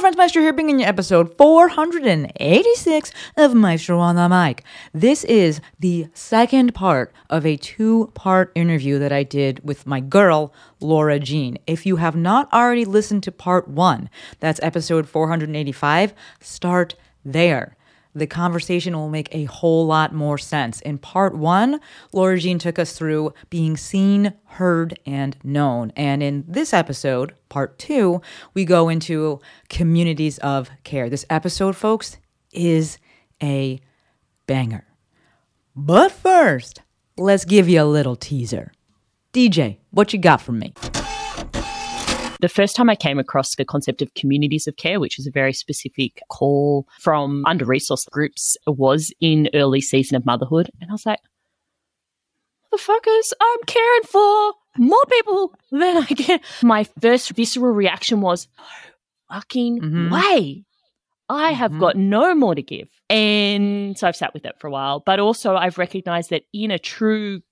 friends, Maestro here, bringing you episode 486 of Maestro on the Mic. This is the second part of a two part interview that I did with my girl, Laura Jean. If you have not already listened to part one, that's episode 485, start there the conversation will make a whole lot more sense. In part one, Laura Jean took us through being seen, heard, and known. And in this episode, part two, we go into communities of care. This episode, folks, is a banger. But first, let's give you a little teaser. DJ, what you got for me? The first time I came across the concept of communities of care, which is a very specific call from under resourced groups, was in early season of motherhood. And I was like, motherfuckers, I'm caring for more people than I can. My first visceral reaction was, no fucking mm-hmm. way. I have mm-hmm. got no more to give. And so I've sat with that for a while. But also, I've recognized that in a true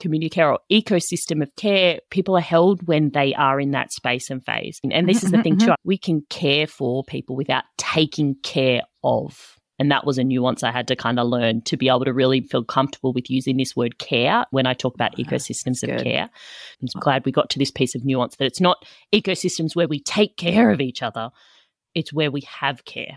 community care or ecosystem of care, people are held when they are in that space and phase. And this is the thing mm-hmm. too. We can care for people without taking care of. And that was a nuance I had to kind of learn to be able to really feel comfortable with using this word care when I talk about ecosystems of care. I'm glad we got to this piece of nuance that it's not ecosystems where we take care of each other, it's where we have care.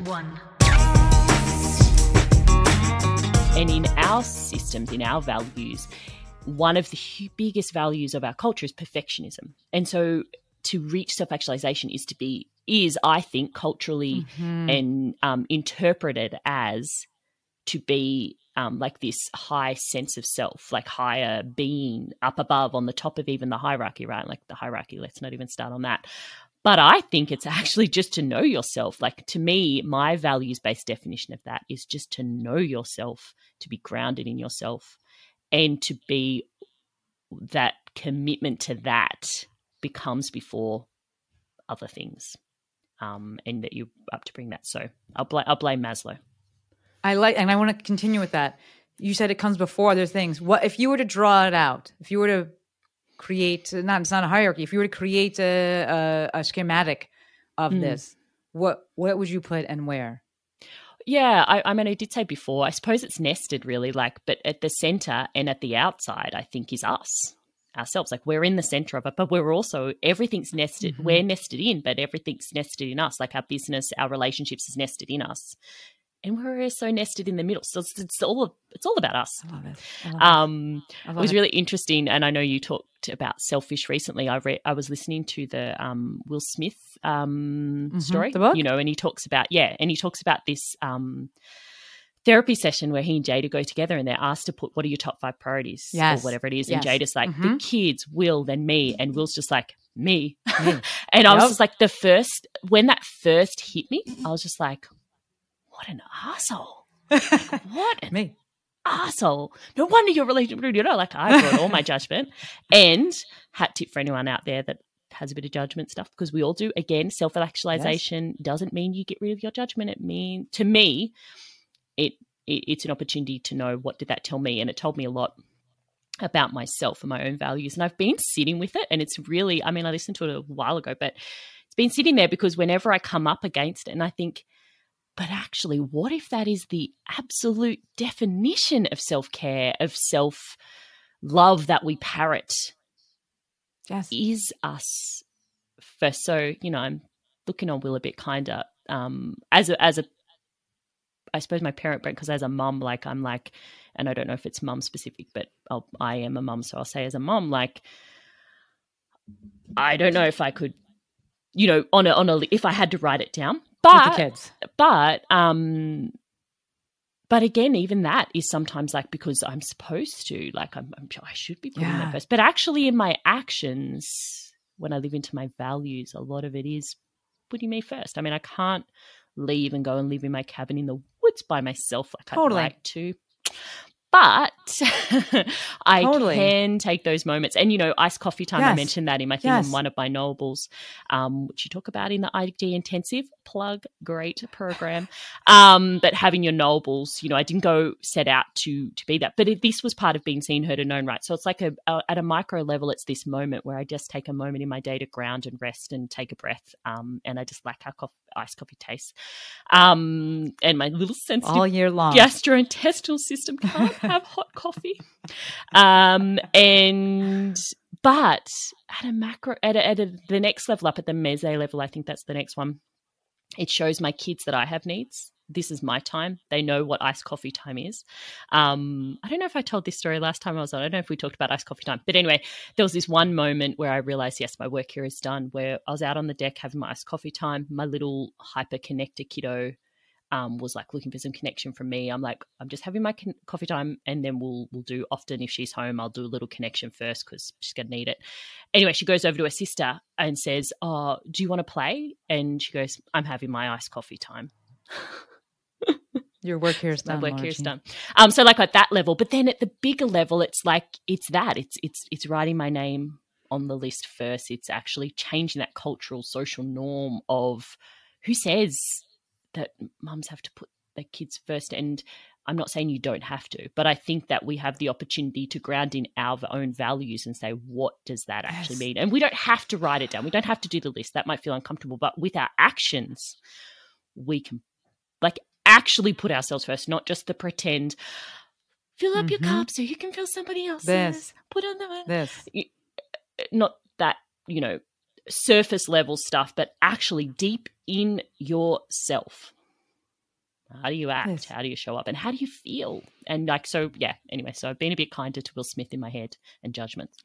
one. And in our systems, in our values, one of the biggest values of our culture is perfectionism. And so to reach self actualization is to be, is, I think, culturally mm-hmm. and um, interpreted as to be um, like this high sense of self, like higher being up above on the top of even the hierarchy, right? Like the hierarchy, let's not even start on that. But I think it's actually just to know yourself. Like to me, my values based definition of that is just to know yourself, to be grounded in yourself, and to be that commitment to that becomes before other things. Um, and that you're up to bring that. So I'll, bl- I'll blame Maslow. I like, and I want to continue with that. You said it comes before other things. What if you were to draw it out? If you were to create not it's not a hierarchy. If you were to create a, a, a schematic of mm. this what what would you put and where? Yeah I, I mean i did say before i suppose it's nested really like but at the center and at the outside i think is us ourselves. Like we're in the center of it but we're also everything's nested mm-hmm. we're nested in but everything's nested in us. Like our business our relationships is nested in us and we're so nested in the middle. So it's, it's all it's all about us. I love it. I love um, it. it was really interesting, and I know you talked about selfish recently. I read, I was listening to the um, Will Smith um, mm-hmm. story, you know, and he talks about yeah, and he talks about this um, therapy session where he and Jada go together, and they're asked to put what are your top five priorities yes. or whatever it is, yes. and Jada's like mm-hmm. the kids, Will, then me, and Will's just like me, me. and I was just like the first when that first hit me, I was just like what an asshole. what an Me. asshole. No wonder your relationship, you know, like I brought all my judgment. And hat tip for anyone out there that has a bit of judgment stuff because we all do. Again, self actualization yes. doesn't mean you get rid of your judgment. It means, to me, it, it it's an opportunity to know what did that tell me, and it told me a lot about myself and my own values. And I've been sitting with it, and it's really, I mean, I listened to it a while ago, but it's been sitting there because whenever I come up against it, and I think but actually, what if that is the absolute definition of self care, of self love that we parrot? Yes. Is us first. So, you know, I'm looking on Will a bit kinder. Um, as a, as a, I suppose my parent brain, because as a mum, like I'm like, and I don't know if it's mum specific, but I'll, I am a mum, so I'll say as a mum, like, I don't know if I could, you know, on a on a if I had to write it down, but but um, but again, even that is sometimes like because I'm supposed to, like I'm, I'm I should be putting Yeah. that first. But actually, in my actions, when I live into my values, a lot of it is putting me first. I mean, I can't leave and go and live in my cabin in the woods by myself like Totally. I'd like to. But I Totally. can take those moments. And, you know, iced coffee time, I mentioned that in my thing Yes. on one of my nobles, um, which you talk about in the ID intensive plug, great program. Um, but having your nobles, you know, I didn't go set out to to be that, but it, this was part of being seen, heard, and known, right? So it's like a, a at a micro level, it's this moment where I just take a moment in my day to ground and rest and take a breath, um, and I just like how coffee, iced coffee tastes, um, and my little sensitive all year long. gastrointestinal system can't have hot coffee. Um, and but at a macro, at, a, at a, the next level up at the meso level, I think that's the next one. It shows my kids that I have needs. This is my time. They know what iced coffee time is. Um, I don't know if I told this story last time I was on. I don't know if we talked about iced coffee time. But anyway, there was this one moment where I realized, yes, my work here is done, where I was out on the deck having my iced coffee time. My little hyper connector kiddo um, was like looking for some connection from me. I'm like, I'm just having my con- coffee time, and then we'll we'll do. Often, if she's home, I'll do a little connection first because she's gonna need it. Anyway, she goes over to her sister and says, "Oh, do you want to play?" And she goes, "I'm having my iced coffee time." Your work here is my done. work here is done. Um, so like at that level, but then at the bigger level, it's like it's that it's it's it's writing my name on the list first. It's actually changing that cultural social norm of who says that mums have to put their kids first. And I'm not saying you don't have to, but I think that we have the opportunity to ground in our own values and say, what does that actually Yes. mean? And we don't have to write it down. We don't have to do the list. That might feel uncomfortable, but with our actions, we can like actually put ourselves first, not just the pretend. Fill up your Mhm. cup so you can fill somebody else's. This. Put on the This. not that you know surface level stuff, but actually deep in yourself. How do you act? Yes. How do you show up? And how do you feel? And like so, yeah. Anyway, so I've been a bit kinder to Will Smith in my head and judgments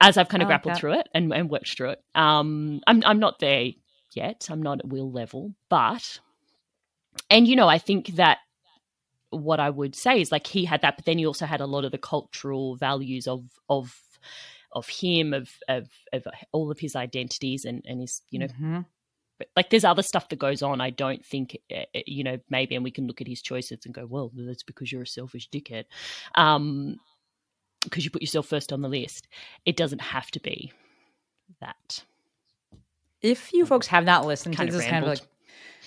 as I've kind of grappled through it and, and worked through it. Um, I'm I'm not there yet. I'm not at Will level, but and you know, I think that what I would say is like he had that, but then he also had a lot of the cultural values of of of him, of of, of all of his identities and and his you know Mhm. but like there's other stuff that goes on. I don't think uh, uh, you know maybe, and we can look at his choices and go, well, that's because you're a selfish dickhead, um, because you put yourself first on the list. It doesn't have to be that. If you folks have not listened Kind to of this, kind of like,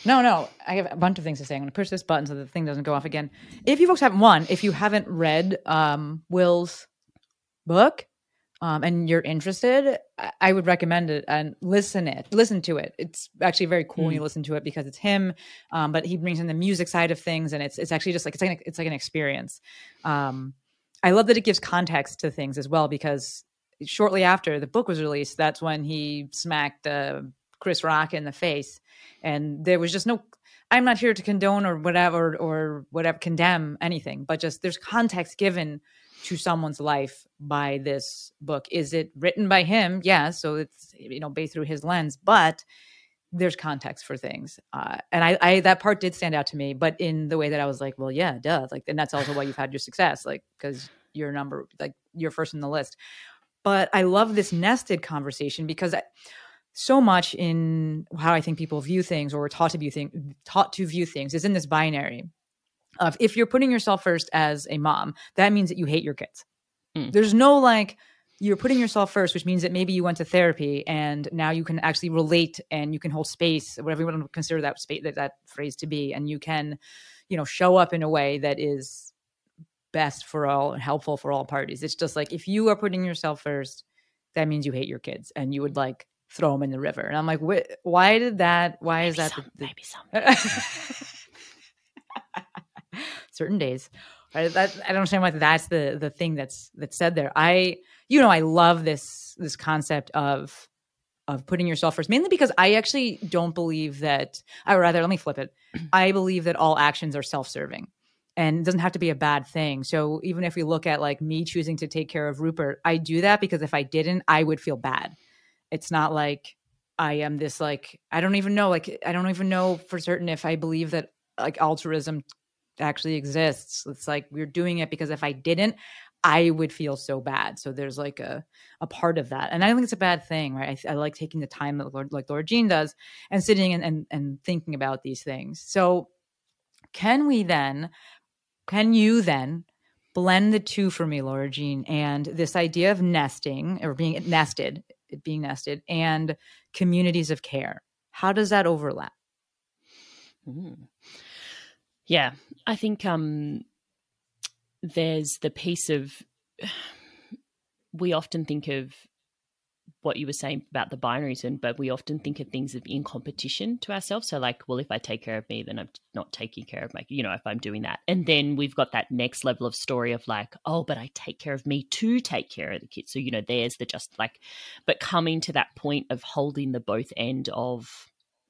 no, no, I have a bunch of things to say. I'm going to push this button so the thing doesn't go off again. If you folks haven't, won, if you haven't read um, Will's book um, and you're interested, I, I would recommend it and listen it, listen to it. It's actually very cool when you listen to it because it's him, um, but he brings in the music side of things, and it's it's actually just like it's like an, it's like an experience. Um, I love that it gives context to things as well because shortly after the book was released, that's when he smacked uh, Chris Rock in the face, and there was just no. I'm not here to condone or whatever or whatever condemn anything, but just there's context given to someone's life by this book. Is it written by him? Yeah, so it's you know based through his lens, but there's context for things, uh, and I, I that part did stand out to me, but in the way that I was like, well, yeah, duh, like, and that's also why you've had your success, like because you're number like you're first in the list. But I love this nested conversation because I, so much in how I think people view things or are taught to view things taught to view things is in this binary of if you're putting yourself first as a mom, that means that you hate your kids. Mm. There's no like you're putting yourself first, which means that maybe you went to therapy and now you can actually relate and you can hold space, whatever you want to consider that space that, that phrase to be, and you can, you know, show up in a way that is best for all and helpful for all parties. It's just like if you are putting yourself first, that means you hate your kids and you would like throw them in the river. And I'm like, wh- why did that? Why is that? some, the, maybe some. certain days. Right? That, I don't understand why that's the the thing that's that's said there. I, you know, I love this this concept of of putting yourself first, mainly because I actually don't believe that. I rather let me flip it. I believe that all actions are self serving and it doesn't have to be a bad thing. So even if we look at like me choosing to take care of Rupert, I do that because if I didn't, I would feel bad. It's not like I am this like I don't even know like I don't even know for certain if I believe that like altruism actually exists. It's like we're doing it because if I didn't, I would feel so bad. So there's like a a part of that, and I think it's a bad thing, right? I, I like taking the time that Lord, like Laura Jean does, and sitting and, and and thinking about these things. So can we then? Can you then blend the two for me, Laura Jean, and this idea of nesting or being nested, being nested, and communities of care? How does that overlap? Mm. Yeah, I think um, there's the piece of we often think of what you were saying about the binaries and but we often think of things of in competition to ourselves. So like well if i take care of me then i'm not taking care of my you know if i'm doing that. And then we've got that next level of story of like oh but i take care of me to take care of the kids. So you know there's the just like but coming to that point of holding the both end of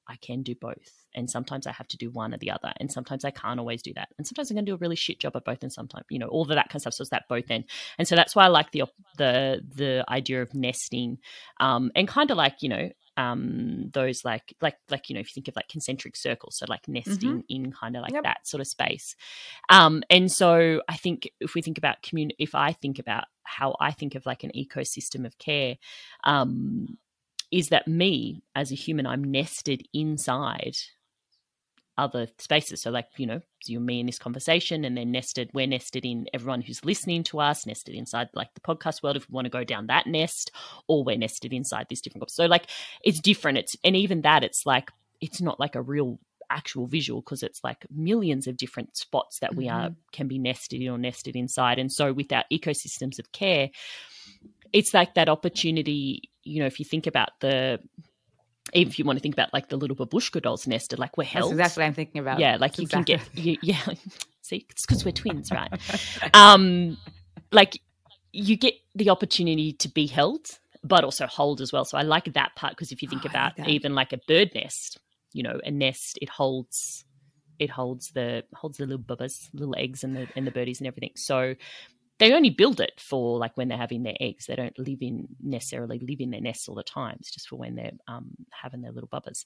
i can do both and sometimes I have to do one or the other, and sometimes I can't always do that, and sometimes I'm going to do a really shit job at both, and sometimes you know all of that kind of stuff. So it's that both end, and so that's why I like the the the idea of nesting, um, and kind of like you know um those like like like you know if you think of like concentric circles so like nesting mm-hmm. in kind of like yep. that sort of space um and so i think if we think about community if i think about how i think of like an ecosystem of care um is that me as a human i'm nested inside other spaces. So, like, you know, you and me in this conversation, and then nested, we're nested in everyone who's listening to us, nested inside like the podcast world if we want to go down that nest, or we're nested inside these different groups. So, like, it's different. It's, and even that, it's like, it's not like a real actual visual because it's like millions of different spots that we are mm-hmm. can be nested in or nested inside. And so, with our ecosystems of care, it's like that opportunity, you know, if you think about the even if you want to think about like the little babushka dolls nested, like we're held. That's exactly what I'm thinking about. Yeah, like That's you exactly. can get, you, yeah. See, it's because we're twins, right? um, like you get the opportunity to be held, but also hold as well. So I like that part because if you think oh, about like even like a bird nest, you know, a nest, it holds it holds the holds the little bubbas, little eggs and the and the birdies and everything. So they only build it for like when they're having their eggs. They don't live in necessarily live in their nests all the time. It's just for when they're um, having their little bubbas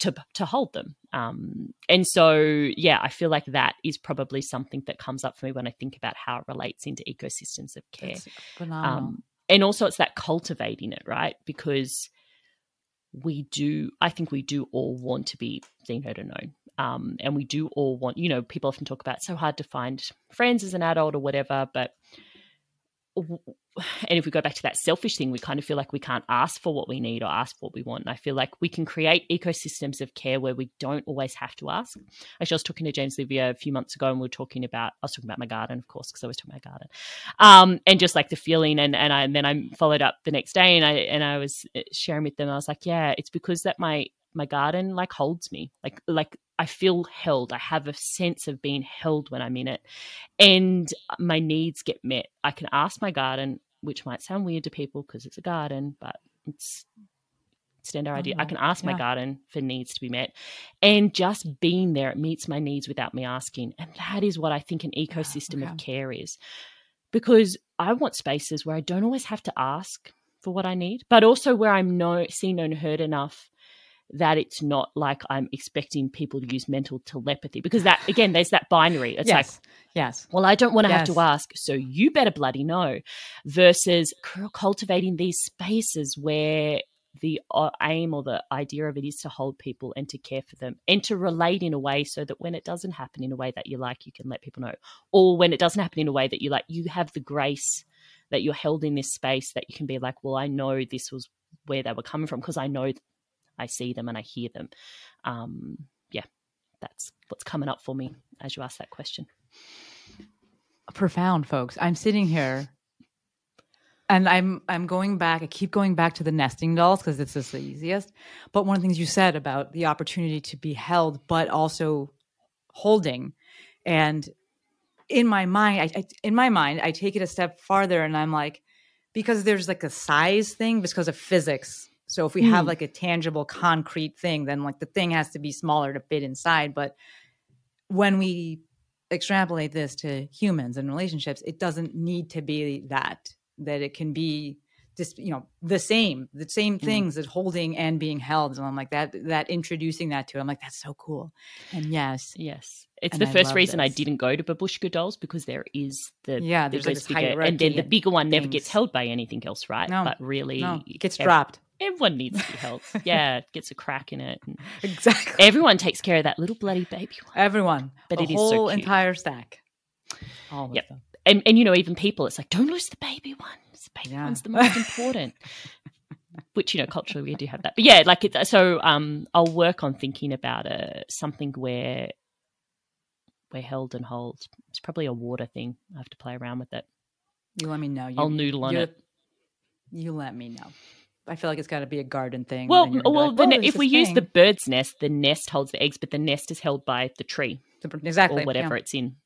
to to hold them. Um, and so, yeah, I feel like that is probably something that comes up for me when I think about how it relates into ecosystems of care. Um, and also, it's that cultivating it, right? Because we do, I think we do all want to be seen, heard, and known. Um, and we do all want, you know, people often talk about so hard to find friends as an adult or whatever, but and if we go back to that selfish thing, we kind of feel like we can't ask for what we need or ask for what we want. And I feel like we can create ecosystems of care where we don't always have to ask. Actually, I was talking to James Livia a few months ago, and we were talking about I was talking about my garden, of course, because I was talking about my garden, um, and just like the feeling. And and, I, and then I followed up the next day, and I and I was uh, sharing with them. I was like, yeah, it's because that my my garden like holds me. Like like i feel held. I have a sense of being held when i'm in it. And my needs get met. I can ask my garden which might sound weird to people because it's a garden but it's standard our oh, idea. I can ask yeah. my garden for needs to be met. And just being there it meets my needs without me asking. And that is what i think an ah, ecosystem yeah, okay. of care is. Because i want spaces where i don't always have to ask for what i need but also where i'm no seen and heard enough that it's not like I'm expecting people to use mental telepathy because that again, there's that binary. It's yes. like, yes, well, I don't want to yes. have to ask, so you better bloody know. Versus cultivating these spaces where the uh, aim or the idea of it is to hold people and to care for them and to relate in a way so that when it doesn't happen in a way that you like, you can let people know, or when it doesn't happen in a way that you like, you have the grace that you're held in this space that you can be like, well, I know this was where they were coming from because I know I see them and I hear them. Um, yeah, that's what's coming up for me as you ask that question. Profound, folks. I'm sitting here and I'm I'm going back. I keep going back to the nesting dolls because it's just the easiest. But one of the things you said about the opportunity to be held, but also holding, and in my mind, I, I, in my mind, I take it a step farther, and I'm like, because there's like a size thing, because of physics. So if we mm. have like a tangible concrete thing, then like the thing has to be smaller to fit inside. But when we extrapolate this to humans and relationships, it doesn't need to be that, that it can be just you know the same the same Mm. things as holding and being held and i'm like that that introducing that to it i'm like that's so cool and yes Yes. It's And the I first reason I didn't go to babushka dolls because there is the Yeah, the there's, like, those this bigger, and then the bigger one never gets held by anything else, right? No, but really, no it gets ev- dropped Everyone needs to be held. yeah, it gets a crack in it. exactly everyone takes care of that little bloody baby one. everyone But the it is so whole entire stack all of Yep. them And and you know, even people, it's like, don't lose the baby one. The baby Yeah. one's the most important. Which you know, culturally we do have that. But yeah, like it's so. Um, I'll work on thinking about a something where we're held and hold. It's probably a water thing. I have to play around with it. you let me know you, I'll noodle on you, it. you let me know i feel like it's got to be a garden thing Well, and you're gonna be well, like, ne- oh, if we this use the bird's nest, the nest holds the eggs, but the nest is held by the tree exactly or whatever yeah. it's in.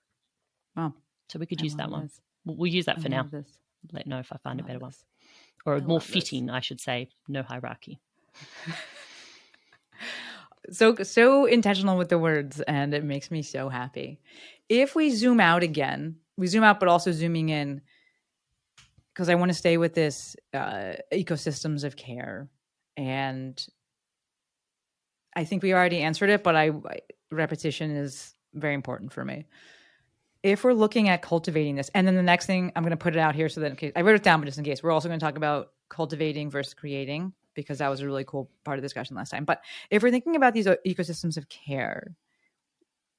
Wow. So we could I use that one. this. We'll, use that I for now. this. Let know if I find a love better one, or I a more this. fitting, I should say. No hierarchy. so so intentional with the words and it makes me so happy if we zoom out again we zoom out but also zooming in because i want to stay with this uh, ecosystems of care and i think we already answered it but i repetition is very important for me. If we're looking at cultivating this and then the next thing i'm going to put it out here so that in case i wrote it down but just in case we're also going to talk about cultivating versus creating because that was a really cool part of the discussion last time. But if we're thinking about these ecosystems of care,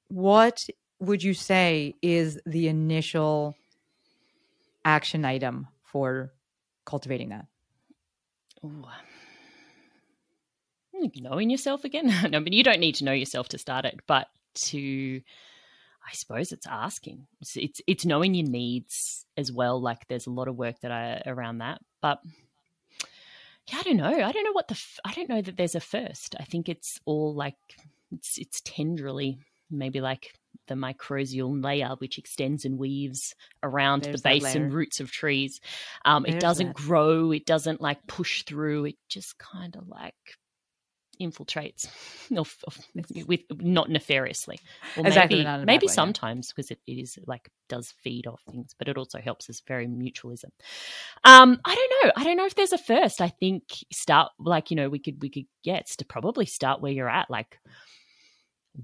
what would you say is the initial action item for cultivating that? Ooh. Hmm, Knowing yourself again? no, but you don't need to know yourself to start it, but to, I suppose it's asking. It's, it's it's knowing your needs as well. Like there's a lot of work that I around that, but yeah, I don't know. I don't know what the. I don't know that there's a first. I think it's all like it's it's tenderly maybe like the mycorrhizal layer which extends and weaves around There's the base and roots of trees. Um, it doesn't that. grow. It doesn't like push through. It just kind of like infiltrates with not nefariously or Exactly, maybe not in a bad maybe way, sometimes because it, it is like does feed off things but it also helps us very mutualism um i don't know i don't know if there's a first i think start like you know we could we could yeah to probably start where you're at like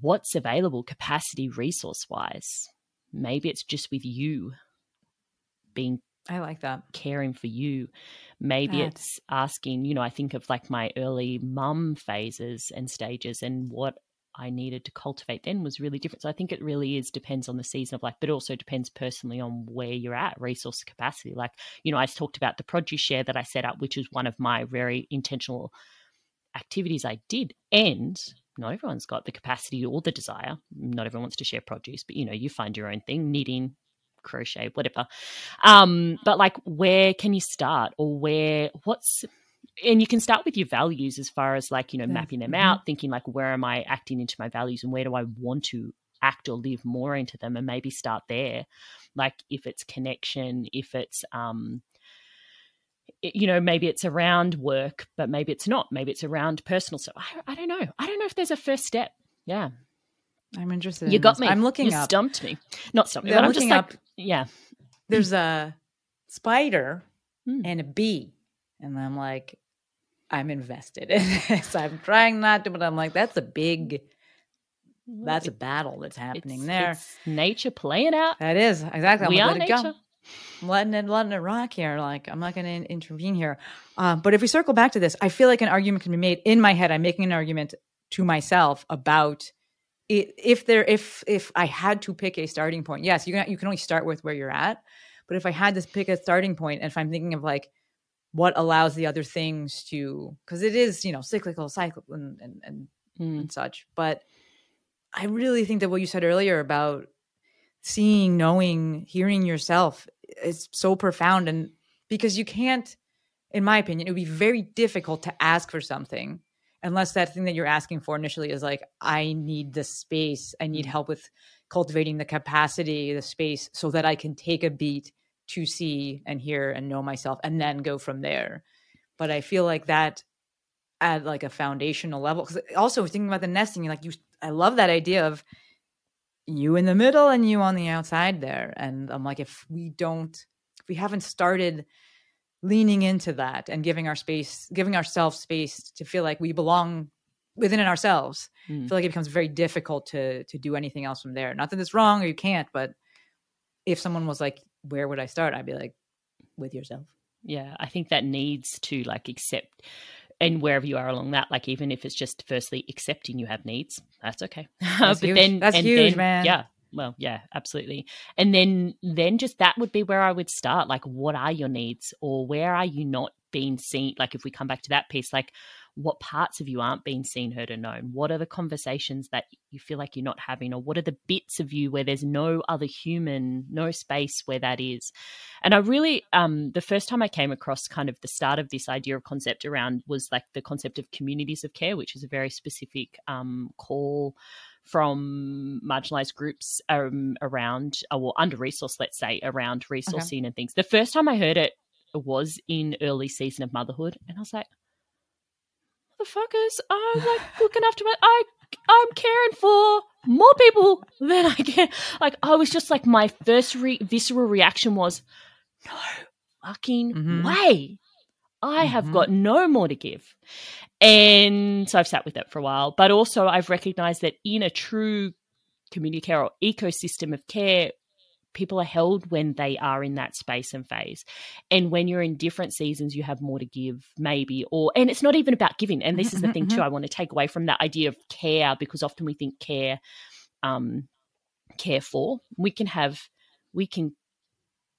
what's available capacity resource wise maybe it's just with you being I like that. caring for you. Maybe That. it's asking, you know, I think of like my early mum phases and stages and what I needed to cultivate then was really different. So I think it really is depends on the season of life, but also depends personally on where you're at, resource capacity. Like, you know, I talked about the produce share that I set up, which was one of my very intentional activities I did. And not everyone's got the capacity or the desire. Not everyone wants to share produce, but you know, you find your own thing, knitting, crochet, whatever. Um, but like where can you start or where what's and you can start with your values as far as like, you know, mapping them Mhm. out, thinking like where am I acting into my values and where do I want to act or live more into them and maybe start there. Like if it's connection, if it's um you know, maybe it's around work, but maybe it's not. Maybe it's around personal stuff. I, I don't know. I don't know if there's a first step. Yeah, I'm interested. you in got this. me. I'm looking you up. stumped me. Not stumped me, but I'm just like, up- yeah. There's a spider Hmm. and a bee, and I'm like, I'm invested in this. I'm trying not to, but I'm like, that's a big. That's a battle that's happening It's- there. it's nature playing out. That is exactly. I'm we like, are nature. I'm letting it letting it rock here. Like I'm not going to intervene here. Uh, but if we circle back to this, I feel like an argument can be made in my head. I'm making an argument to myself about it, if there if if I had to pick a starting point. Yes, you can you can only start with where you're at. But if I had to pick a starting point, and if I'm thinking of like what allows the other things to, because it is you know cyclical, cycle and and, and Mm. and such. But I really think that what you said earlier about seeing, knowing, hearing yourself is so profound. And because you can't, in my opinion, it would be very difficult to ask for something unless that thing that you're asking for initially is like, I need the space, I need mm. help with cultivating the capacity, the space, so that I can take a beat to see and hear and know myself and then go from there. But I feel like that at like a foundational level because also thinking about the nesting like you i love that idea of you in the middle and you on the outside there and i'm like if we don't if we haven't started leaning into that and giving our space, giving ourselves space to feel like we belong within it ourselves. Mm. I feel like it becomes very difficult to to do anything else from there. Not that it's wrong or you can't, but if someone was like, "Where would I start?" I'd be like, "With yourself." Yeah, I think that needs to like accept and wherever you are along that, like even if it's just firstly accepting you have needs, that's okay. That's but huge. then That's and huge, then- man. Yeah. Well, yeah, absolutely. And then then just that would be where I would start. Like what are your needs or where are you not being seen? Like if we come back to that piece, like what parts of you aren't being seen, heard, or known? What are the conversations that you feel like you're not having? Or what are the bits of you where there's no other human, no space where that is? And I really, um, the first time I came across kind of the start of this idea of concept around was like the concept of communities of care, which is a very specific um, call from marginalized groups um, around, or well, under resourced, let's say, around resourcing and things. The first time I heard it was in early season of motherhood, and I was like, motherfuckers, I'm like looking after my, I, I'm caring for more people than I can. Like, I was just like, my first re- visceral reaction was, no fucking Mhm. way. I have Mhm. got no more to give. And so I've sat with that for a while, but also I've recognized that in a true community care or ecosystem of care, people are held when they are in that space and phase. And when you're in different seasons, you have more to give, maybe, or, and it's not even about giving. And this is the thing too, I want to take away from that idea of care because often we think care, um, care for. We can have, we can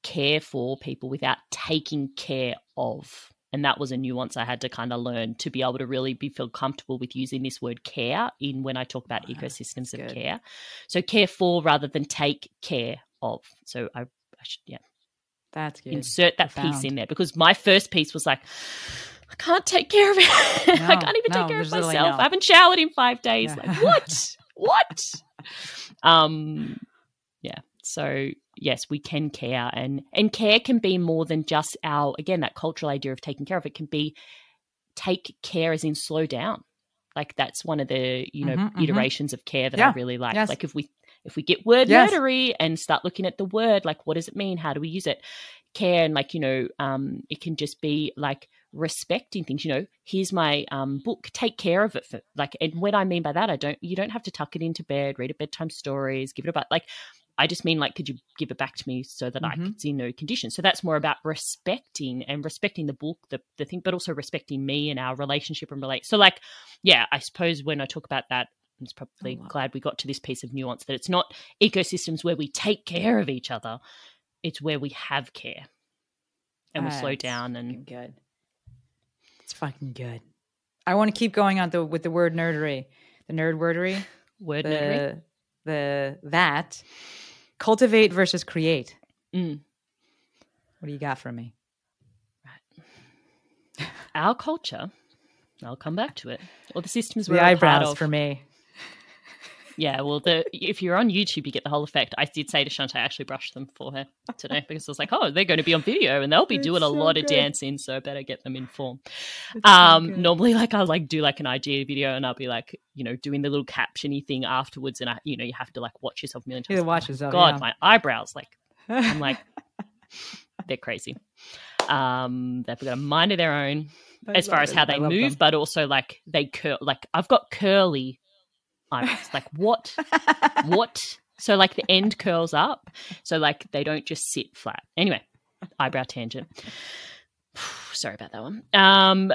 care for people without taking care of. And that was a nuance I had to kind of learn to be able to really be feel comfortable with using this word care in when I talk about Wow, ecosystems of care. So care for rather than take care of. So I, I should yeah That's good. insert that piece in there because my first piece was like. I can't take care of it. I can't even no, take care of myself. no. I haven't showered in five days. Yeah. Like what? what? Um, yeah. So yes, we can care, and and care can be more than just our again that cultural idea of taking care of. It can be take care as in slow down. Like that's one of the you know Mhm, mhm. iterations of care that I really like. Yes. Like if we if we get word Yes. nerdery and start looking at the word, like what does it mean? How do we use it? Care and like you know, um, it can just be like respecting things. You know, here's my um book. Take care of it. For, like, and what I mean by that, I don't. You don't have to tuck it into bed, read it bedtime stories, give it about like. I just mean like, could you give it back to me so that I Mhm. it's in no condition? So that's more about respecting and respecting the book, the the thing, but also respecting me and our relationship and relate. So like, yeah, I suppose when I talk about that, I'm just probably wow. glad we got to this piece of nuance that it's not ecosystems where we take care of each other, it's where we have care and we slow down and good. It's fucking good. I want to keep going on the with the word nerdery, the nerd wordery, word nerdery. the the that cultivate versus create. Mm. What do you got for me? Our culture, I'll come back to it, or the systems we're the eyebrows of. for me. Yeah, well, the if you're on YouTube, you get the whole effect. I did say to Shanté, I actually brushed them for her today because I was like, oh, they're going to be on video and they'll be doing a so lot of dancing, so I better get them in form. It's so Um, normally, like I'll like do like an idea video and I'll be like, you know, doing the little captiony thing afterwards, and I, you know, you have to like watch yourself a million You times. have watch my yourself, God, yeah. my eyebrows, like I'm like, they're crazy. Um, they've got a mind of their own I as far as how I they love move, them. but also like they curl. Like I've got curly eyebrows. like what? what? So like the end curls up, so like they don't just sit flat. Anyway, eyebrow tangent. Sorry about that one. Um,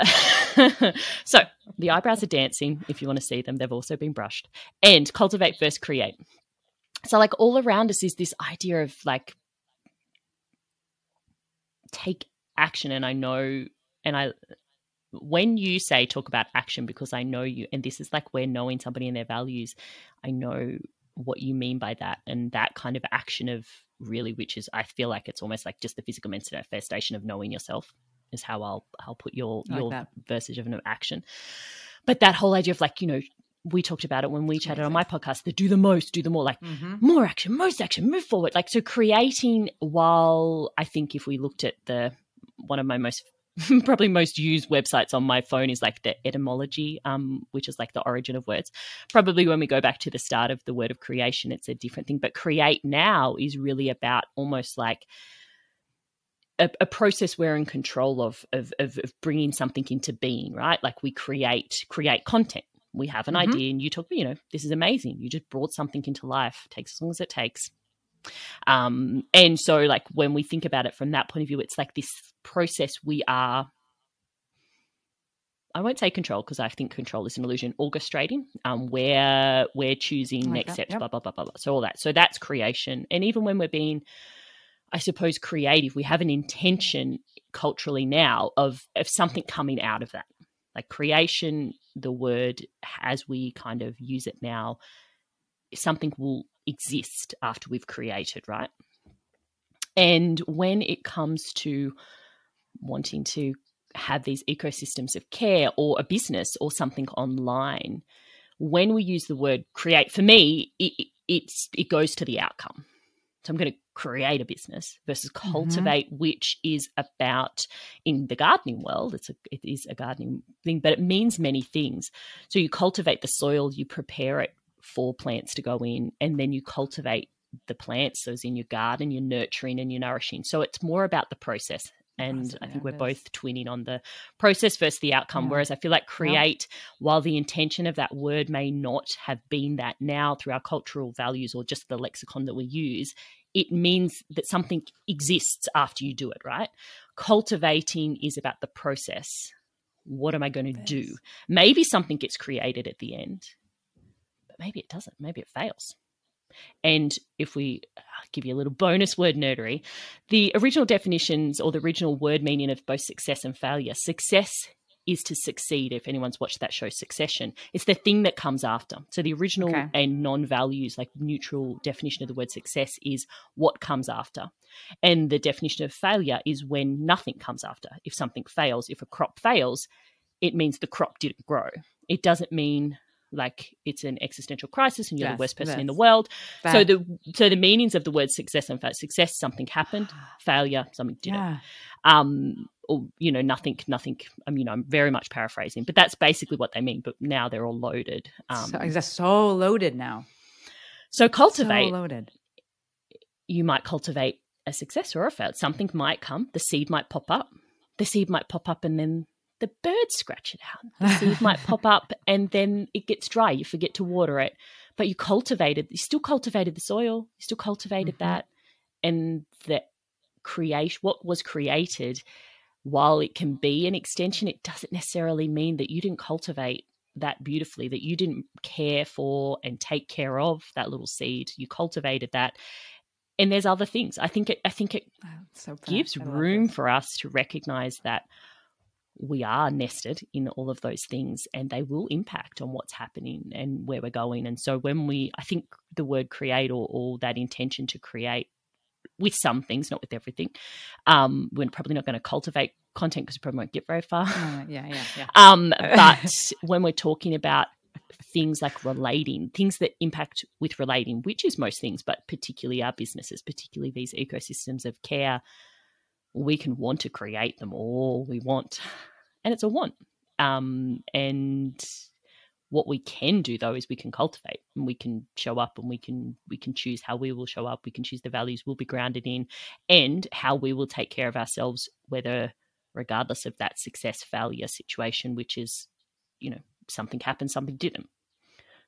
so the eyebrows are dancing. If you want to see them, they've also been brushed. And cultivate first, create. So like all around us is this idea of like take action, and I know, and I when you say talk about action because I know you, and this is like we're knowing somebody and their values, I know what you mean by that, and that kind of action of really, which is I feel like it's almost like just the physical manifestation of knowing yourself is how I'll I'll put your like your that. versus of an action. But that whole idea of like you know we talked about it when we chatted on my podcast the do the most do the more like Mhm. more action most action move forward like so creating while i think if we looked at the one of my most probably most used websites on my phone is like the etymology um which is like the origin of words probably when we go back to the start of the word of creation it's a different thing but create now is really about almost like a, a, process we're in control of, of, of of bringing something into being, right? Like we create create content. We have an mm-hmm. idea, and you talk, you know, this is amazing. You just brought something into life. It takes as long as it takes. Um, and so, like when we think about it from that point of view, it's like this process we are I won't say control because I think control is an illusion. Orchestrating, um, where we're choosing like next that, steps, yep. blah, blah blah blah blah. So all that. So that's creation. And even when we're being, I suppose, creative, we have an intention culturally now of of something coming out of that. Like creation, the word as we kind of use it now, something will exist after we've created, right? And when it comes to wanting to have these ecosystems of care or a business or something online, when we use the word create, for me, it, it's it goes to the outcome. So I'm going to create a business versus mm-hmm. cultivate, mm-hmm. which is about in the gardening world. It's a it is a gardening thing, but it means many things. So you cultivate the soil, you prepare it for plants to go in, and then you cultivate the plants. those in your garden, you're nurturing and you're nourishing. So it's more about the process and I think we're both twinning on the process versus the outcome. Yeah. Whereas I feel like create, yeah. while the intention of that word may not have been that now through our cultural values or just the lexicon that we use, it means that something exists after you do it, right? Cultivating is about the process. What am I going to do? Maybe something gets created at the end, but maybe it doesn't. Maybe it fails. And if we uh, give you a little bonus word nerdery, the original definitions or the original word meaning of both success and failure success is to succeed. If anyone's watched that show, Succession, it's the thing that comes after. So the original okay. and non values, like neutral definition of the word success, is what comes after. And the definition of failure is when nothing comes after. If something fails, if a crop fails, it means the crop didn't grow. It doesn't mean like it's an existential crisis and you're yes, the worst person yes. in the world. So the so the meanings of the word success and fact success something happened, failure something didn't. Yeah. Um, or you know nothing nothing. I mean, I'm very much paraphrasing, but that's basically what they mean. But now they're all loaded. Um, so, they're so loaded now. So cultivate. So loaded. You might cultivate a success or a fail. Something might come. The seed might pop up. The seed might pop up, and then the birds scratch it out. The seed might pop up and then it gets dry. You forget to water it. But you cultivated, you still cultivated the soil, you still cultivated mm-hmm. that. And that create what was created, while it can be an extension, it doesn't necessarily mean that you didn't cultivate that beautifully, that you didn't care for and take care of that little seed. You cultivated that. And there's other things. I think it I think it so gives room for us to recognize that we are nested in all of those things and they will impact on what's happening and where we're going. And so when we, I think the word create or, or that intention to create with some things, not with everything, um, we're probably not going to cultivate content because we probably won't get very far. Uh, yeah, yeah, yeah. um, but when we're talking about things like relating, things that impact with relating, which is most things, but particularly our businesses, particularly these ecosystems of care, we can want to create them all we want. And it's a want. Um, and what we can do though is we can cultivate and we can show up and we can we can choose how we will show up. We can choose the values we'll be grounded in and how we will take care of ourselves whether regardless of that success failure situation which is you know something happened something didn't.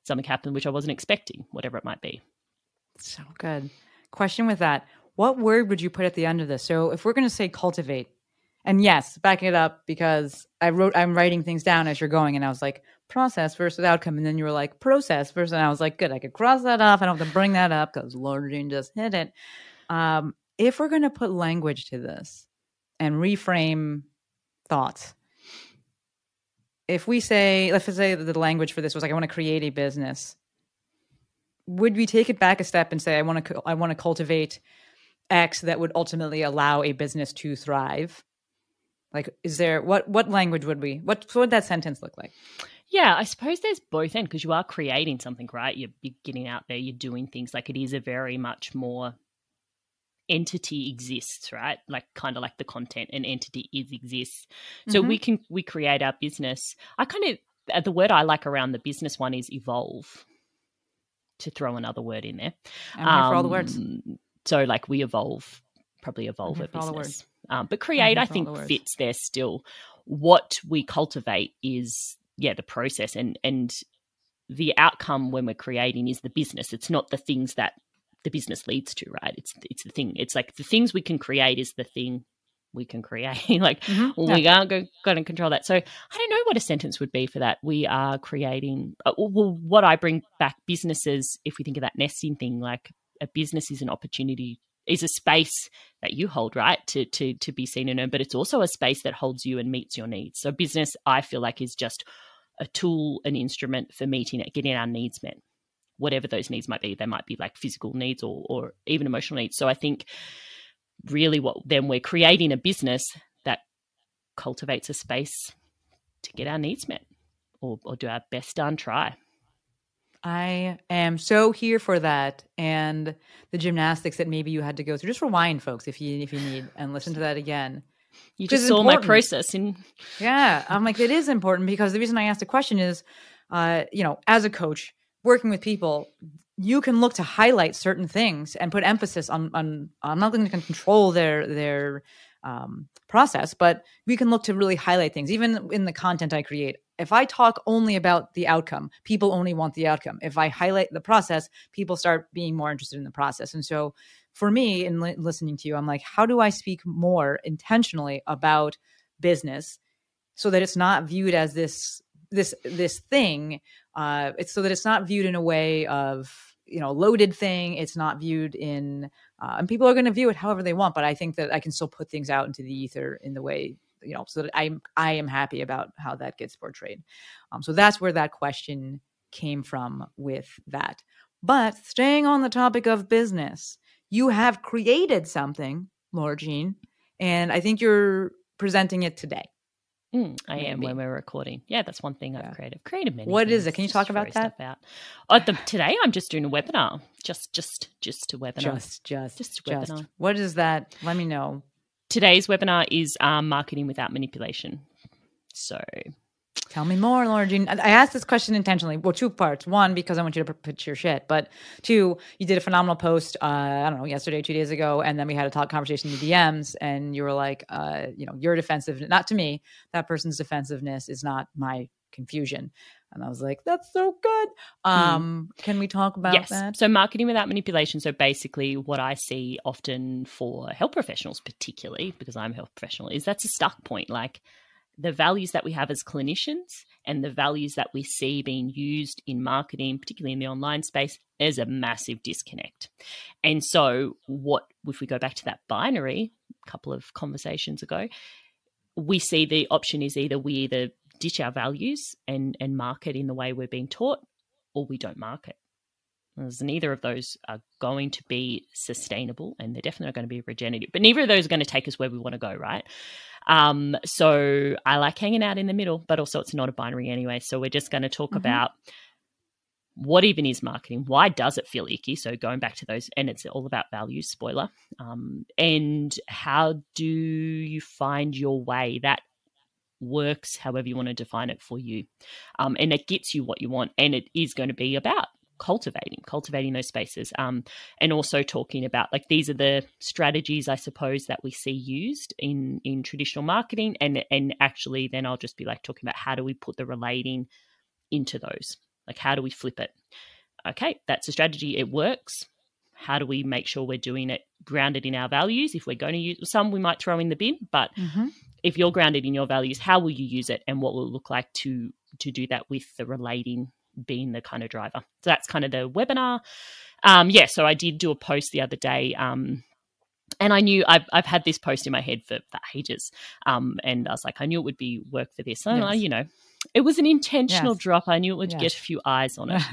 Something happened which i wasn't expecting whatever it might be. So good. Question with that what word would you put at the end of this? So if we're going to say cultivate, and yes, backing it up because I wrote, I'm writing things down as you're going, and I was like process versus outcome, and then you were like process versus, and I was like, good, I could cross that off. I don't have to bring that up because Laura just hit it. Um, if we're going to put language to this and reframe thoughts, if we say, let's say the language for this was like, I want to create a business, would we take it back a step and say, I want to, I want to cultivate X that would ultimately allow a business to thrive? Like, is there what what language would we what, what would that sentence look like? Yeah, I suppose there's both end because you are creating something, right? You're, you're getting out there, you're doing things. Like it is a very much more entity exists, right? Like kind of like the content, an entity is exists. So mm-hmm. we can we create our business. I kind of uh, the word I like around the business one is evolve. To throw another word in there, I'm um, for all the words. So like we evolve probably evolve a Mhm, follow the business. Um, but create, Mhm, I think, fits there still. What we cultivate is, yeah, the process and and the outcome when we're creating is the business. It's not the things that the business leads to, right? It's it's the thing. It's like the things we can create is the thing we can create. like Mhm, we aren't going to control that. So I don't know what a sentence would be for that. We are creating. Uh, well, what I bring back businesses, if we think of that nesting thing, like a business is an opportunity, is a space that you hold, right, to to to be seen and known. But it's also a space that holds you and meets your needs. So business, I feel like, is just a tool, an instrument for meeting it, getting our needs met, whatever those needs might be. They might be like physical needs or or even emotional needs. So I think really what then we're creating a business that cultivates a space to get our needs met or, or do our best done try. I am so here for that and the gymnastics that maybe you had to go through. Just rewind, folks, if you if you need, and listen to that again. You just saw my process in Yeah, I'm like it is important because the reason I asked the question is, uh, you know, as a coach working with people, you can look to highlight certain things and put emphasis on on. I'm not going to control their their um, process, but we can look to really highlight things. Even in the content I create, if I talk only about the outcome, people only want the outcome. If I highlight the process, people start being more interested in the process. And so, for me, in li- listening to you, I'm like, how do I speak more intentionally about business so that it's not viewed as this this this thing uh it's so that it's not viewed in a way of you know loaded thing it's not viewed in uh, and people are going to view it however they want but i think that i can still put things out into the ether in the way you know so that i'm i am happy about how that gets portrayed um, so that's where that question came from with that but staying on the topic of business you have created something laura jean and i think you're presenting it today Mm, I am when we're recording. Yeah, that's one thing Yeah. I've created. Created many. What is it? Can you talk about that? Out. Oh, the, today I'm just doing a webinar. Just, just, just a webinar. just just Just just, a webinar. what is that let me know Today's webinar is um, marketing without manipulation. So tell me more laura jean. I asked this question intentionally. Well two parts. One because i want you to pitch your shit but two you did a phenomenal post uh, i don't know yesterday two days ago and then we had a talk conversation in the dms and you were like uh, you know your defensive not to me that person's defensiveness is not my confusion and i was like that's so good um can we talk about yes. that So marketing without manipulation. So basically, what I see often for health professionals, particularly because I'm a health professional, is that's a stuck point. Like the values that we have as clinicians and the values that we see being used in marketing, particularly in the online space, there's a massive disconnect. And so, what if we go back to that binary a couple of conversations ago? We see the option is either we either ditch our values and and market in the way we're being taught, or we don't market. As neither of those are going to be sustainable and they're definitely not going to be regenerative. But neither of those are going to take us where we want to go, right? Um, so I like hanging out in the middle, but also it's not a binary anyway. So we're just going to talk Mhm. about what even is marketing? Why does it feel icky? So going back to those, and it's all about values, spoiler. Um, and how do you find your way that works, however you want to define it for you? Um, and it gets you what you want. And it is going to be about cultivating, cultivating those spaces. Um, and also talking about like these are the strategies I suppose that we see used in in traditional marketing. And and actually then I'll just be like talking about how do we put the relating into those? Like how do we flip it? Okay, that's a strategy. It works. How do we make sure we're doing it grounded in our values? If we're going to use some, we might throw in the bin, but Mhm. If you're grounded in your values, how will you use it, and what will it look like to to do that with the relating being the kind of driver? So that's kind of the webinar. Um, yeah, so I did do a post the other day. Um, and I knew I've, I've had this post in my head for, for ages. Um, and I was like, I knew it would be work for this. And I, you know, it was an intentional Yes. drop. I knew it would Yes. get a few eyes on it.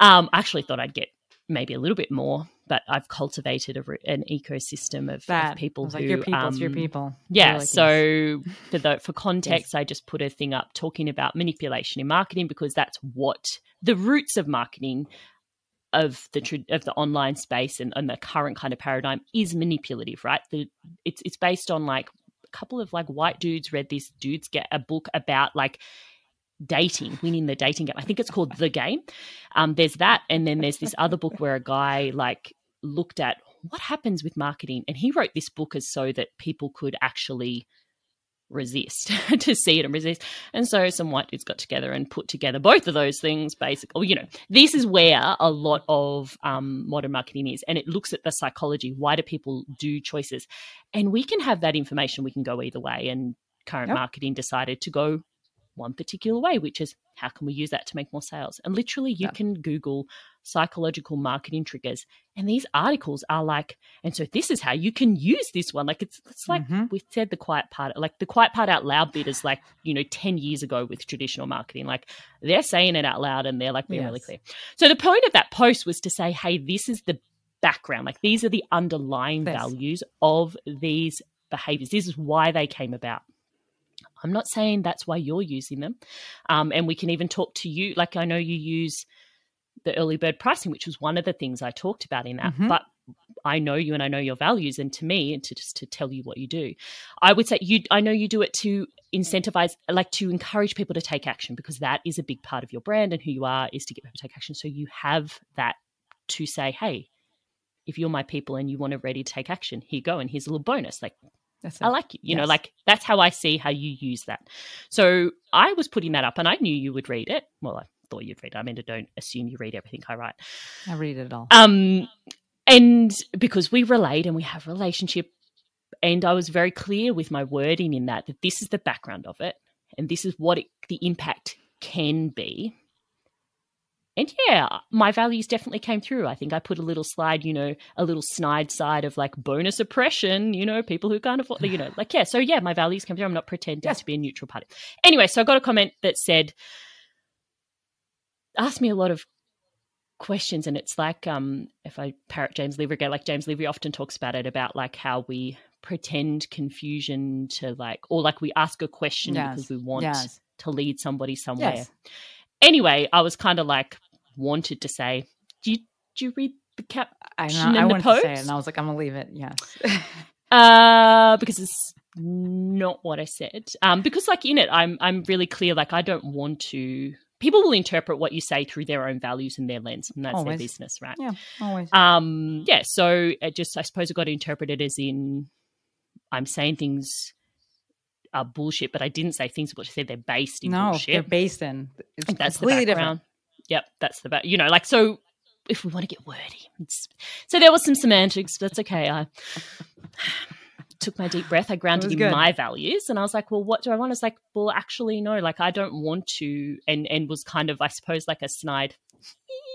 Um, I actually thought I'd get maybe a little bit more, but I've cultivated a, an ecosystem of, of people who like your people it's your um, people yeah. Like, yes. so for the for context, I just put a thing up talking about manipulation in marketing because that's what the roots of marketing of the of the online space and, and the current kind of paradigm is manipulative, right? The it's it's based on like a couple of like white dudes read this dudes get a book about like dating, winning the dating game. I think it's called The Game. Um, there's that, and then there's this other book where a guy like looked at what happens with marketing? And he wrote this book as so that people could actually resist to see it and resist. And so some white dudes got together and put together both of those things, basically. You know, this is where a lot of um, modern marketing is. And it looks at the psychology. Why do people do choices? And we can have that information. We can go either way. And current Yep. marketing decided to go one particular way, which is how can we use that to make more sales? And literally, you Yep. can Google psychological marketing triggers, and these articles are like, and so this is how you can use this one. Like it's it's like Mhm. we said the quiet part, like the quiet part out loud bit is like you know ten years ago with traditional marketing. Like they're saying it out loud, and they're like being really clear. So the point of that post was to say, hey, this is the background. Like these are the underlying values of these behaviors. This is why they came about. I'm not saying that's why you're using them. Um, and we can even talk to you. Like I know you use the early bird pricing, which was one of the things I talked about in that. Mhm. But I know you and I know your values. And to me, and to just to tell you what you do, I would say you. I know you do it to incentivize, like to encourage people to take action because that is a big part of your brand and who you are is to get people to take action. So you have that to say, hey, if you're my people and you want to ready to take action, here you go, and here's a little bonus. Like I like you. You know, like that's how I see how you use that. So I was putting that up and I knew you would read it. Well, I thought you'd read it. I mean, I don't assume you read everything I write. I read it all. Um, and because we relate and we have a relationship, and I was very clear with my wording in that, that this is the background of it and this is what it, the impact can be. And yeah, my values definitely came through. I think I put a little slide, you know, a little snide side of like bonus oppression, you know, people who can't afford, you know, like, yeah. So yeah, my values came through. I'm not pretending Yeah. to be a neutral party. Anyway, so I got a comment that said, asked me a lot of questions and it's like um if i parrot james Levy again like james Levy often talks about it about like how we pretend confusion to like or like we ask a question Yes. because we want Yes. to lead somebody somewhere Yes. anyway i was kind of like wanted to say do you, do you read the cap I, know, I the wanted to say it, post? and I was like, I'm gonna leave it. Yes. uh because it's not what i said um because like in it i'm i'm really clear like i don't want to people will interpret what you say through their own values and their lens and that's their business right yeah. Always. um yeah so it just i suppose it got interpreted as in i'm saying things are bullshit but i didn't say things are bullshit I said they're based in no, bullshit they're based in. It's that's the completely background yep that's the back you know like so if we want to get wordy so there was some semantics that's okay i took my deep breath i grounded in good. my values and i was like well what do i want it's like well actually no like i don't want to and and was kind of i suppose like a snide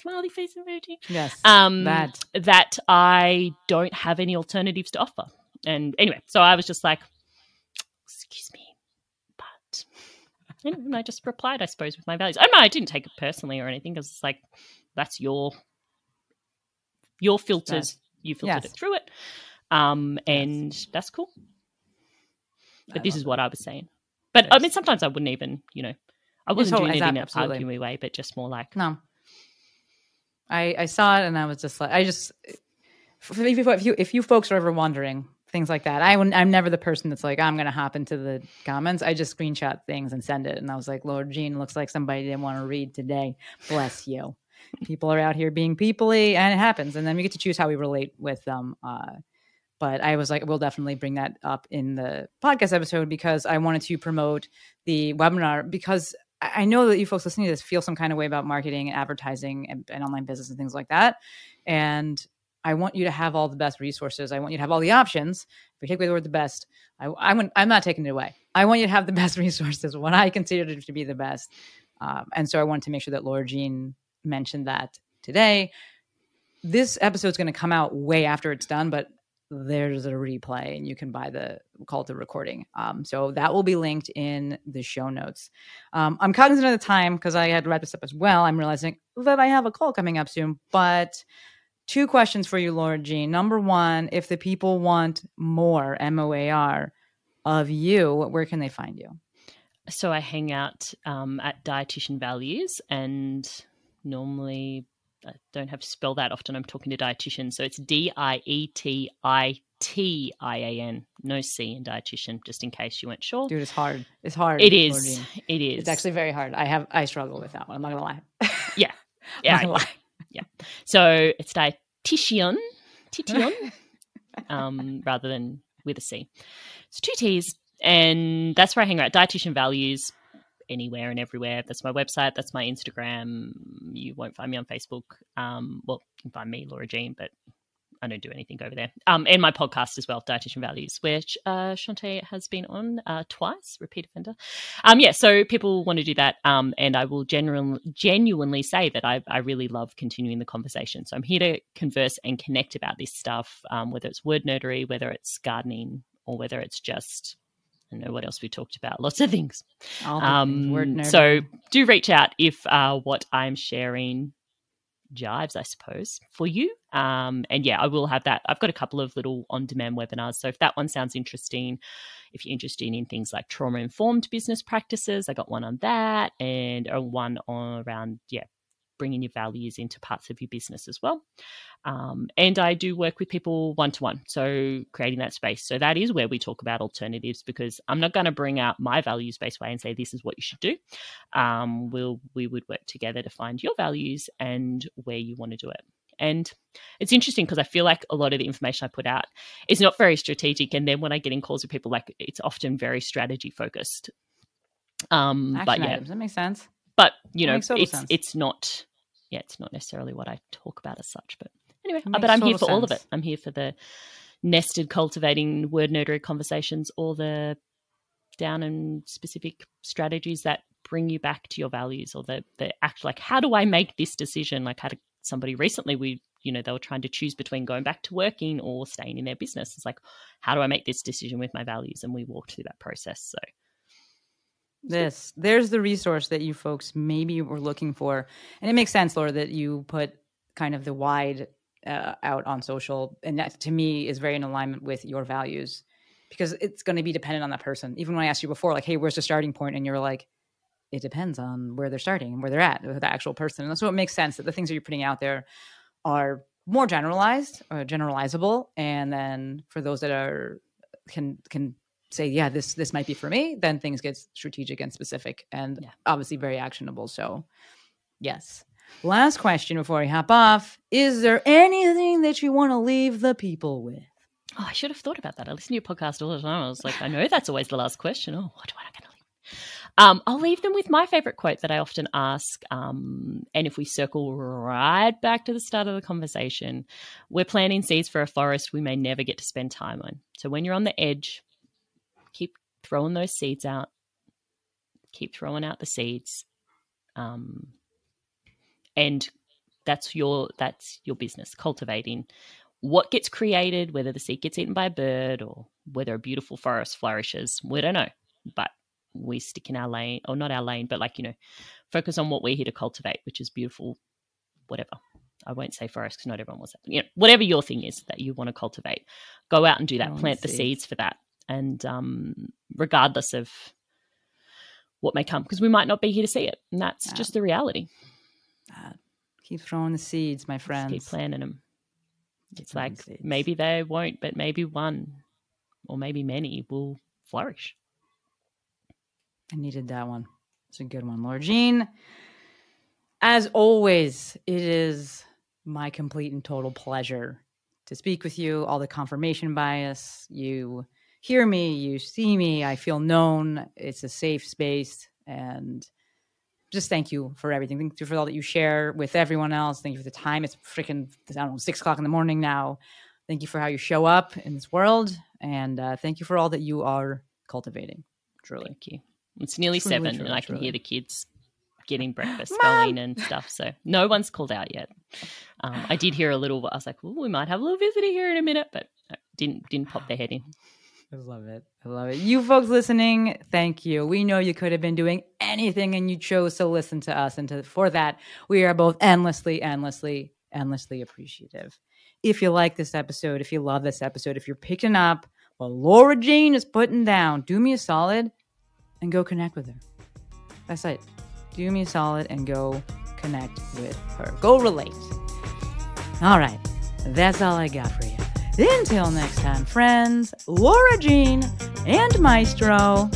smiley face emoji. Yes. um that. that I don't have any alternatives to offer. And anyway, so I was just like, excuse me, but and I just replied, I suppose, with my values. I mean, I didn't take it personally or anything because it's like that's your your filters. You filtered Yes. it through it, um, and that's cool. But I this is what I was saying. But I mean, sometimes I wouldn't even, you know, I wasn't doing it in an absolutely. arguing way, but just more like, No. I I saw it and I was just like I just if you if you, if you folks are ever wondering things like that, I I'm never the person that's like I'm gonna hop into the comments. I just screenshot things and send it, and I was like, Laura Jean looks like somebody didn't want to read today. Bless you. People are out here being peoply, and it happens. And then we get to choose how we relate with them. Uh, but I was like, we'll definitely bring that up in the podcast episode because I wanted to promote the webinar because I I know that you folks listening to this feel some kind of way about marketing and advertising and, and online business and things like that. And I want you to have all the best resources. I want you to have all the options. If we take away the word the best, I, I I'm not taking it away. I want you to have the best resources, what I consider to be the best. Um, and so I wanted to make sure that Laura Jean mentioned that today. This episode is going to come out way after it's done, but there's a replay and you can buy the call to recording. Um, so that will be linked in the show notes. Um, I'm cognizant of the time because I had to wrap this up as well. I'm realizing that I have a call coming up soon, but two questions for you, Laura Jean. Number one, if the people want more M O A R of you, where can they find you? so I hang out um, at Dietitian Values, and normally I don't have to spell that often. I'm talking to dietitians, so it's D I E T I T I A N, no C in dietitian, just in case you weren't sure. Dude, it's hard. It's hard. it is. Jean. It is. It's actually very hard. I have I struggle with that one. I'm not gonna lie. Yeah. Yeah. lie. So it's dietitian Tition, um, rather than with a C. It's two T's, and that's where I hang out. Dietitian values anywhere and everywhere. That's my website. That's my Instagram. You won't find me on Facebook. Um, well, you can find me, Laura Jean, but I don't do anything over there. Um, and my podcast as well, Dietitian Values, which uh, Shanté has been on uh, twice, repeat offender. Um, yeah, so people want to do that. Um, and I will genuinely, genuinely say that I, I really love continuing the conversation. So I'm here to converse and connect about this stuff, um, whether it's word nerdery, whether it's gardening, or whether it's just I know what else we talked about. Lots of things. Um, so do reach out if uh, what I'm sharing jives, I suppose, for you. Um, and yeah, I will have that. I've got a couple of little on demand webinars. So if that one sounds interesting, if you're interested in things like trauma informed business practices, I got one on that and one on around, yeah, bringing your values into parts of your business as well. Um, and I do work with people one to one, so creating that space. So that is where we talk about alternatives because I'm not going to bring out my values based way and say this is what you should do. Um, we'll we would work together to find your values and where you want to do it. And it's interesting because I feel like a lot of the information I put out is not very strategic. And then when I get in calls with people, like it's often very strategy focused. Um, Action but yeah, items. That makes sense. but you That know, it's sense. it's not. Yeah, it's not necessarily what I talk about as such. But anyway, uh, but I'm here for all of it. I'm here for the nested cultivating word nerdery conversations, all the down and specific strategies that bring you back to your values or the the actual like how do I make this decision? Like had somebody recently we you know they were trying to choose between going back to working or staying in their business. It's like how do I make this decision with my values? And we walked through that process. So This there's the resource that you folks maybe were looking for, and it makes sense, Laura, that you put kind of the wide uh, out on social, and that to me is very in alignment with your values, because it's going to be dependent on that person. Even when I asked you before, like, "Hey, where's the starting point?" and you're like, "It depends on where they're starting and where they're at with the actual person." And so it makes sense that the things that you're putting out there are more generalized or generalizable, and then for those that are can can say yeah this this might be for me then things get strategic and specific and Yeah. obviously very actionable so yes last question before we hop off is there anything that you want to leave the people with Oh, I should have thought about that. I listen to your podcast all the time. I was like, I know that's always the last question. Oh, what am I going to leave? Um, I'll leave them with my favorite quote that I often ask. Um, and if we circle right back to the start of the conversation, we're planting seeds for a forest we may never get to spend time on. So when you're on the edge, keep throwing those seeds out. Keep throwing out the seeds. Um, and that's your that's your business cultivating what gets created, whether the seed gets eaten by a bird or whether a beautiful forest flourishes, we don't know. But we stick in our lane, or not our lane, but like, you know, focus on what we're here to cultivate, which is beautiful, whatever. I won't say forest because not everyone wants that. You know, whatever your thing is that you want to cultivate, go out and do that. Plant the seeds. seeds for that. And um, regardless of what may come, because we might not be here to see it. And that's Yeah. just the reality. Uh, keep throwing the seeds my Just friends keep planting them. It's like seeds. maybe they won't, but maybe one or maybe many will flourish. I needed that one. It's a good one, Laura Jean. As always, it is my complete and total pleasure to speak with you. All the confirmation bias, you hear me, you see me, I feel known. It's a safe space. And just thank you for everything. Thank you for all that you share with everyone else. Thank you for the time. It's freaking, I don't know, six o'clock in the morning now. Thank you for how you show up in this world. And uh, thank you for all that you are cultivating, truly. Thank you. It's nearly Truly, seven, truly, and I can truly. hear the kids getting breakfast going and stuff. So no one's called out yet. Um, I did hear a little. I was like, "Ooh, we might have a little visitor here in a minute," but uh, didn't didn't pop their head in. I love it. I love it. You folks listening, thank you. We know you could have been doing anything and you chose to listen to us. And to, for that, we are both endlessly, endlessly, endlessly appreciative. If you like this episode, if you love this episode, if you're picking up what Laura Jane is putting down, do me a solid and go connect with her. That's it. Do me a solid and go connect with her. Go relate. All right. That's all I got for you. Until next time, friends, Laura Jean and Maestro